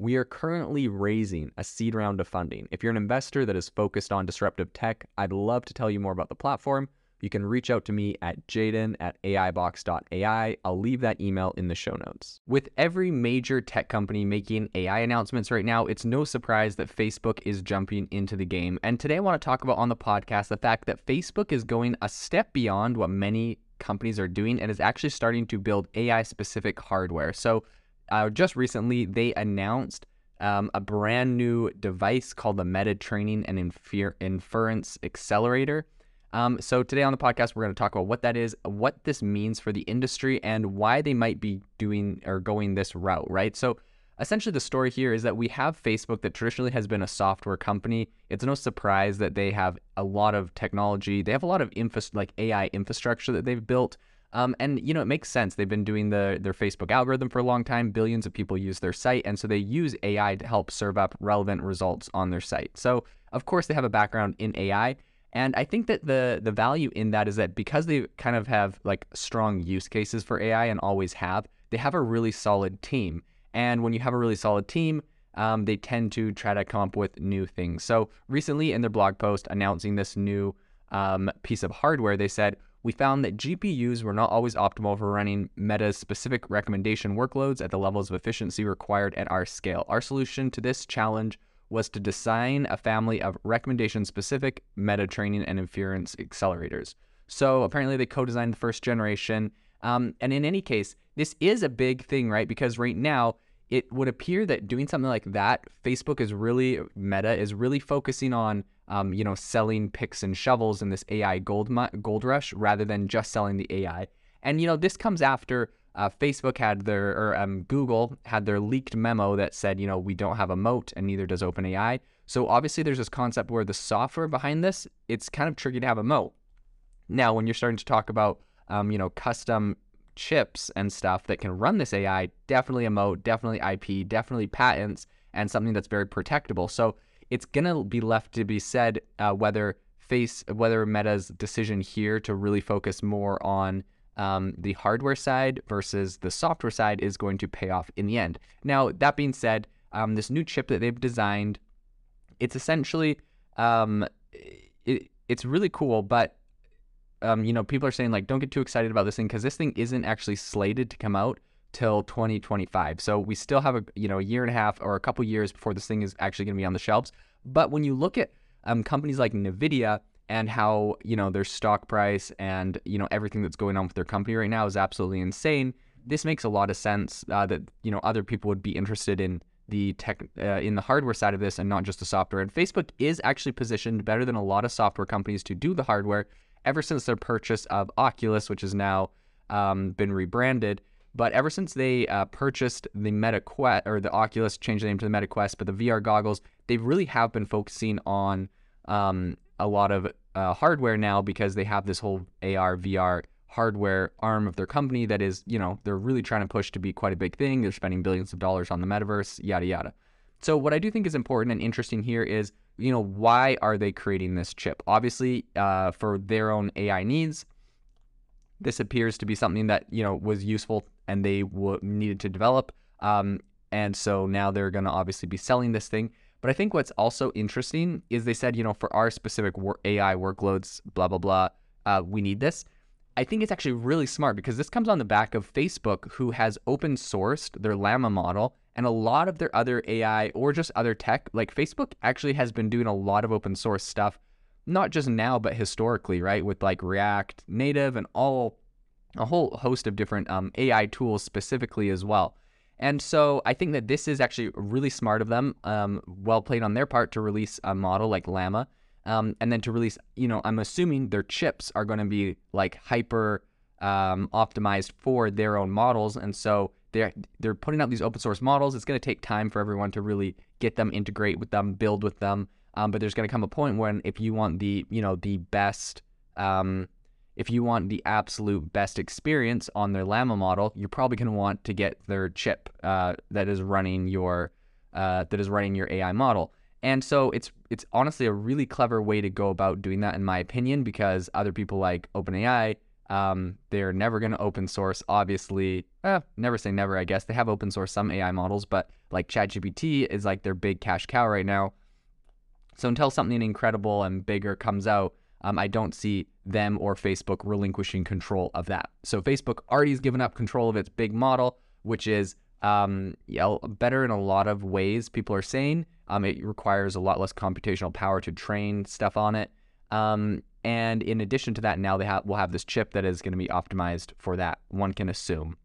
We are currently raising a seed round of funding. If you're an investor that is focused on disruptive tech, I'd love to tell you more about the platform. You can reach out to me at jaeden at aibox.ai. I'll leave that email in the show notes. With every major tech company making AI announcements right now, it's no surprise that Facebook is jumping into the game. And today I want to talk about on the podcast the fact that Facebook is going a step beyond what many companies are doing and is actually starting to build AI specific hardware. So uh, just recently they announced um, a brand new device called the Meta Training and Infer- Inference Accelerator. Um, so today on the podcast, we're going to talk about what that is, what this means for the industry, and why they might be doing or going this route, right? So essentially, the story here is that we have Facebook that traditionally has been a software company. It's no surprise that they have a lot of technology. They have a lot of infra- like AI infrastructure that they've built. Um, and you know, it makes sense. They've been doing the their Facebook algorithm for a long time. Billions of people use their site, and so they use AI to help serve up relevant results on their site. So of course they have a background in AI. And I think that the the value in that is that because they kind of have like strong use cases for AI and always have, they have a really solid team. And when you have a really solid team, um, they tend to try to come up with new things. So recently, in their blog post announcing this new um, piece of hardware, they said we found that GPUs were not always optimal for running Meta's specific recommendation workloads at the levels of efficiency required at our scale. Our solution to this challenge was to design a family of recommendation specific meta training and inference accelerators. So apparently they co designed the first generation. Um, and in any case, this is a big thing, right? Because right now, it would appear that doing something like that, Facebook is really, Meta is really focusing on um, you know, selling picks and shovels in this AI gold gold rush rather than just selling the AI. And you know, this comes after uh, Facebook had their or um, Google had their leaked memo that said, you know, we don't have a moat, and neither does OpenAI. So obviously, there's this concept where the software behind this, it's kind of tricky to have a moat. Now, when you're starting to talk about, um, you know, custom chips and stuff that can run this AI, definitely a moat, definitely IP, definitely patents, and something that's very protectable. So it's gonna be left to be said uh, whether face whether Meta's decision here to really focus more on um, the hardware side versus the software side is going to pay off in the end. Now that being said, um, this new chip that they've designed, it's essentially um, it, it's really cool, but um, you know people are saying like don't get too excited about this thing because this thing isn't actually slated to come out till 2025. So we still have a you know a year and a half or a couple years before this thing is actually going to be on the shelves. But when you look at um, companies like Nvidia and how you know their stock price and you know everything that's going on with their company right now is absolutely insane. This makes a lot of sense uh, that you know other people would be interested in the tech uh, in the hardware side of this and not just the software. And Facebook is actually positioned better than a lot of software companies to do the hardware ever since their purchase of Oculus, which has now um, been rebranded. But ever since they uh, purchased the Meta Quest or the Oculus, changed the name to the Meta Quest, but the VR goggles, they really have been focusing on um, a lot of uh, hardware now because they have this whole AR VR hardware arm of their company that is, you know, they're really trying to push to be quite a big thing. They're spending billions of dollars on the metaverse, yada yada. So what I do think is important and interesting here is, you know, why are they creating this chip? Obviously, uh, for their own AI needs. This appears to be something that you know was useful and they w- needed to develop. Um, and so now they're going to obviously be selling this thing. But I think what's also interesting is they said, you know, for our specific wor- AI workloads, blah, blah, blah, uh, we need this. I think it's actually really smart because this comes on the back of Facebook, who has open sourced their Llama model And a lot of their other AI or just other tech, like Facebook actually has been doing a lot of open source stuff, not just now, but historically, right? With like React Native and all a whole host of different um, AI tools specifically as well. And so I think that this is actually really smart of them, um, well played on their part to release a model like Llama, um, and then to release, you know, I'm assuming their chips are going to be like hyper um, optimized for their own models, and so they're they're putting out these open source models. It's going to take time for everyone to really get them, integrate with them, build with them. Um, but there's going to come a point when if you want the you know the best um, if you want the absolute best experience on their Llama model, you're probably going to want to get their chip uh, that is running your uh, that is running your AI model. And so it's it's honestly a really clever way to go about doing that, in my opinion, because other people like OpenAI, um, they're never going to open source. Obviously, eh, never say never. I guess they have open source some AI models, but like ChatGPT is like their big cash cow right now. So until something incredible and bigger comes out, um, I don't see them or Facebook relinquishing control of that. So Facebook already has given up control of its big model, which is um, yeah, better in a lot of ways. People are saying um, it requires a lot less computational power to train stuff on it. Um, and in addition to that, now they will have this chip that is going to be optimized for that. One can assume.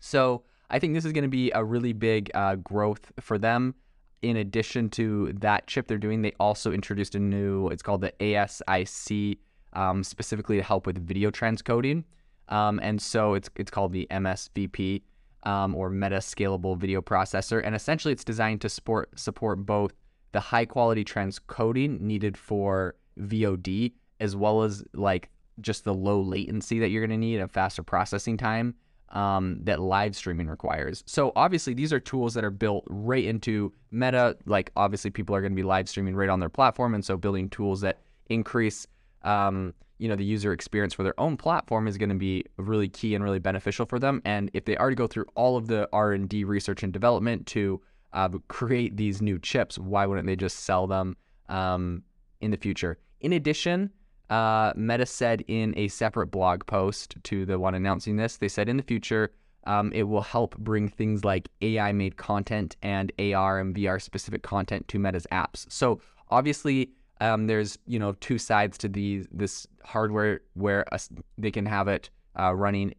So I think this is going to be a really big uh, growth for them in addition to that chip they're doing, they also introduced a new, it's called the ASIC, um, specifically to help with video transcoding. Um, and so it's, it's called the MSVP um, or Meta Scalable Video Processor. And essentially, it's designed to support, support both the high quality transcoding needed for VOD as well as like just the low latency that you're going to need and faster processing time um, that live streaming requires. So obviously, these are tools that are built right into Meta. Like obviously, people are going to be live streaming right on their platform, and so building tools that increase, um, you know, the user experience for their own platform is going to be really key and really beneficial for them. And if they already go through all of the R and D research and development to uh, create these new chips, why wouldn't they just sell them um, in the future? In addition, uh, Meta said in a separate blog post to the one announcing this, they said in the future, um, it will help bring things like AI made content and AR and VR specific content to Meta's apps. So obviously, um, there's you know two sides to these this hardware where a, they can have it uh, running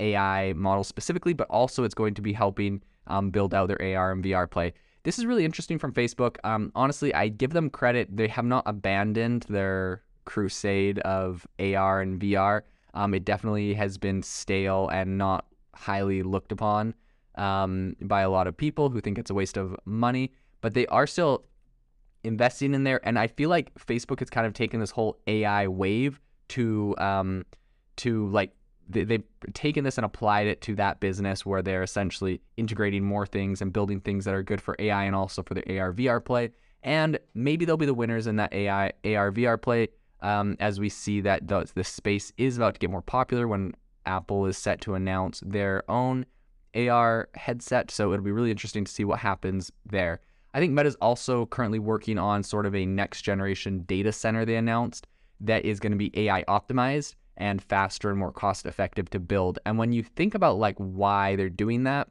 AI models specifically, but also it's going to be helping um, build out their AR and VR play. This is really interesting from Facebook. Um, honestly, I give them credit; they have not abandoned their crusade of AR and VR. Um, it definitely has been stale and not highly looked upon um, by a lot of people who think it's a waste of money, but they are still investing in there. And I feel like Facebook has kind of taken this whole AI wave to um, to like they, they've taken this and applied it to that business where they're essentially integrating more things and building things that are good for AI and also for the AR VR play. And maybe they'll be the winners in that AI AR VR play um, as we see that the, the space is about to get more popular when Apple is set to announce their own AR headset. So it'll be really interesting to see what happens there. I think Meta is also currently working on sort of a next generation data center they announced that is going to be AI optimized and faster and more cost effective to build. And when you think about like why they're doing that,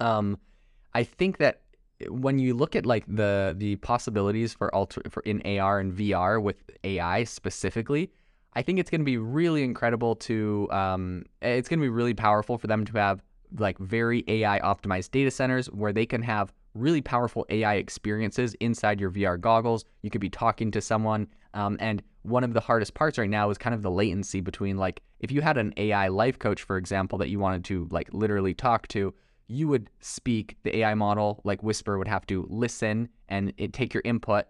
um, I think that when you look at like the the possibilities for alter for in AR and VR with AI specifically, I think it's going to be really incredible to um, it's going to be really powerful for them to have like very AI optimized data centers where they can have really powerful AI experiences inside your VR goggles. You could be talking to someone, um, and one of the hardest parts right now is kind of the latency between like if you had an AI life coach, for example, that you wanted to like literally talk to you would speak, the AI model, like Whisper, would have to listen and it take your input,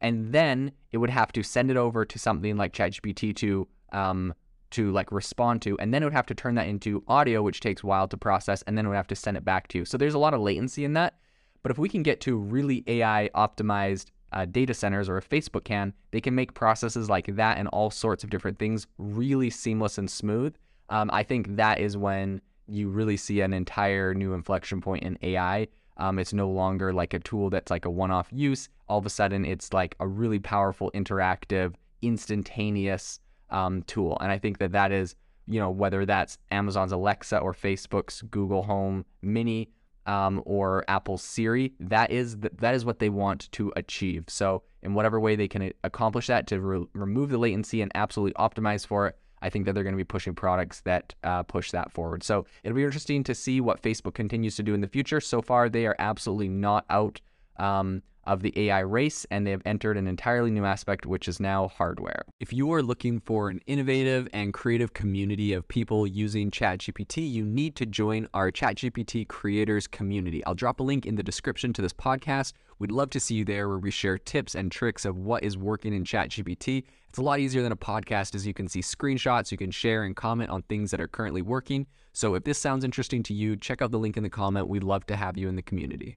and then it would have to send it over to something like ChatGPT to um, to like respond to, and then it would have to turn that into audio, which takes a while to process, and then it would have to send it back to you. So there's a lot of latency in that. But if we can get to really AI optimized uh, data centers, or if Facebook can, they can make processes like that and all sorts of different things really seamless and smooth. Um, I think that is when you really see an entire new inflection point in AI. Um, it's no longer like a tool that's like a one off use. All of a sudden, it's like a really powerful, interactive, instantaneous um, tool. And I think that that is, you know, whether that's Amazon's Alexa or Facebook's Google Home Mini, um, or Apple Siri. That is that is what they want to achieve. So in whatever way they can accomplish that to re- remove the latency and absolutely optimize for it, I think that they're going to be pushing products that uh, push that forward. So it'll be interesting to see what Facebook continues to do in the future. So far, they are absolutely not out. Um, of the AI race, and they have entered an entirely new aspect, which is now hardware. If you are looking for an innovative and creative community of people using ChatGPT, you need to join our ChatGPT creators community. I'll drop a link in the description to this podcast. We'd love to see you there where we share tips and tricks of what is working in ChatGPT. It's a lot easier than a podcast as you can see screenshots, you can share and comment on things that are currently working. So if this sounds interesting to you, check out the link in the comment. We'd love to have you in the community.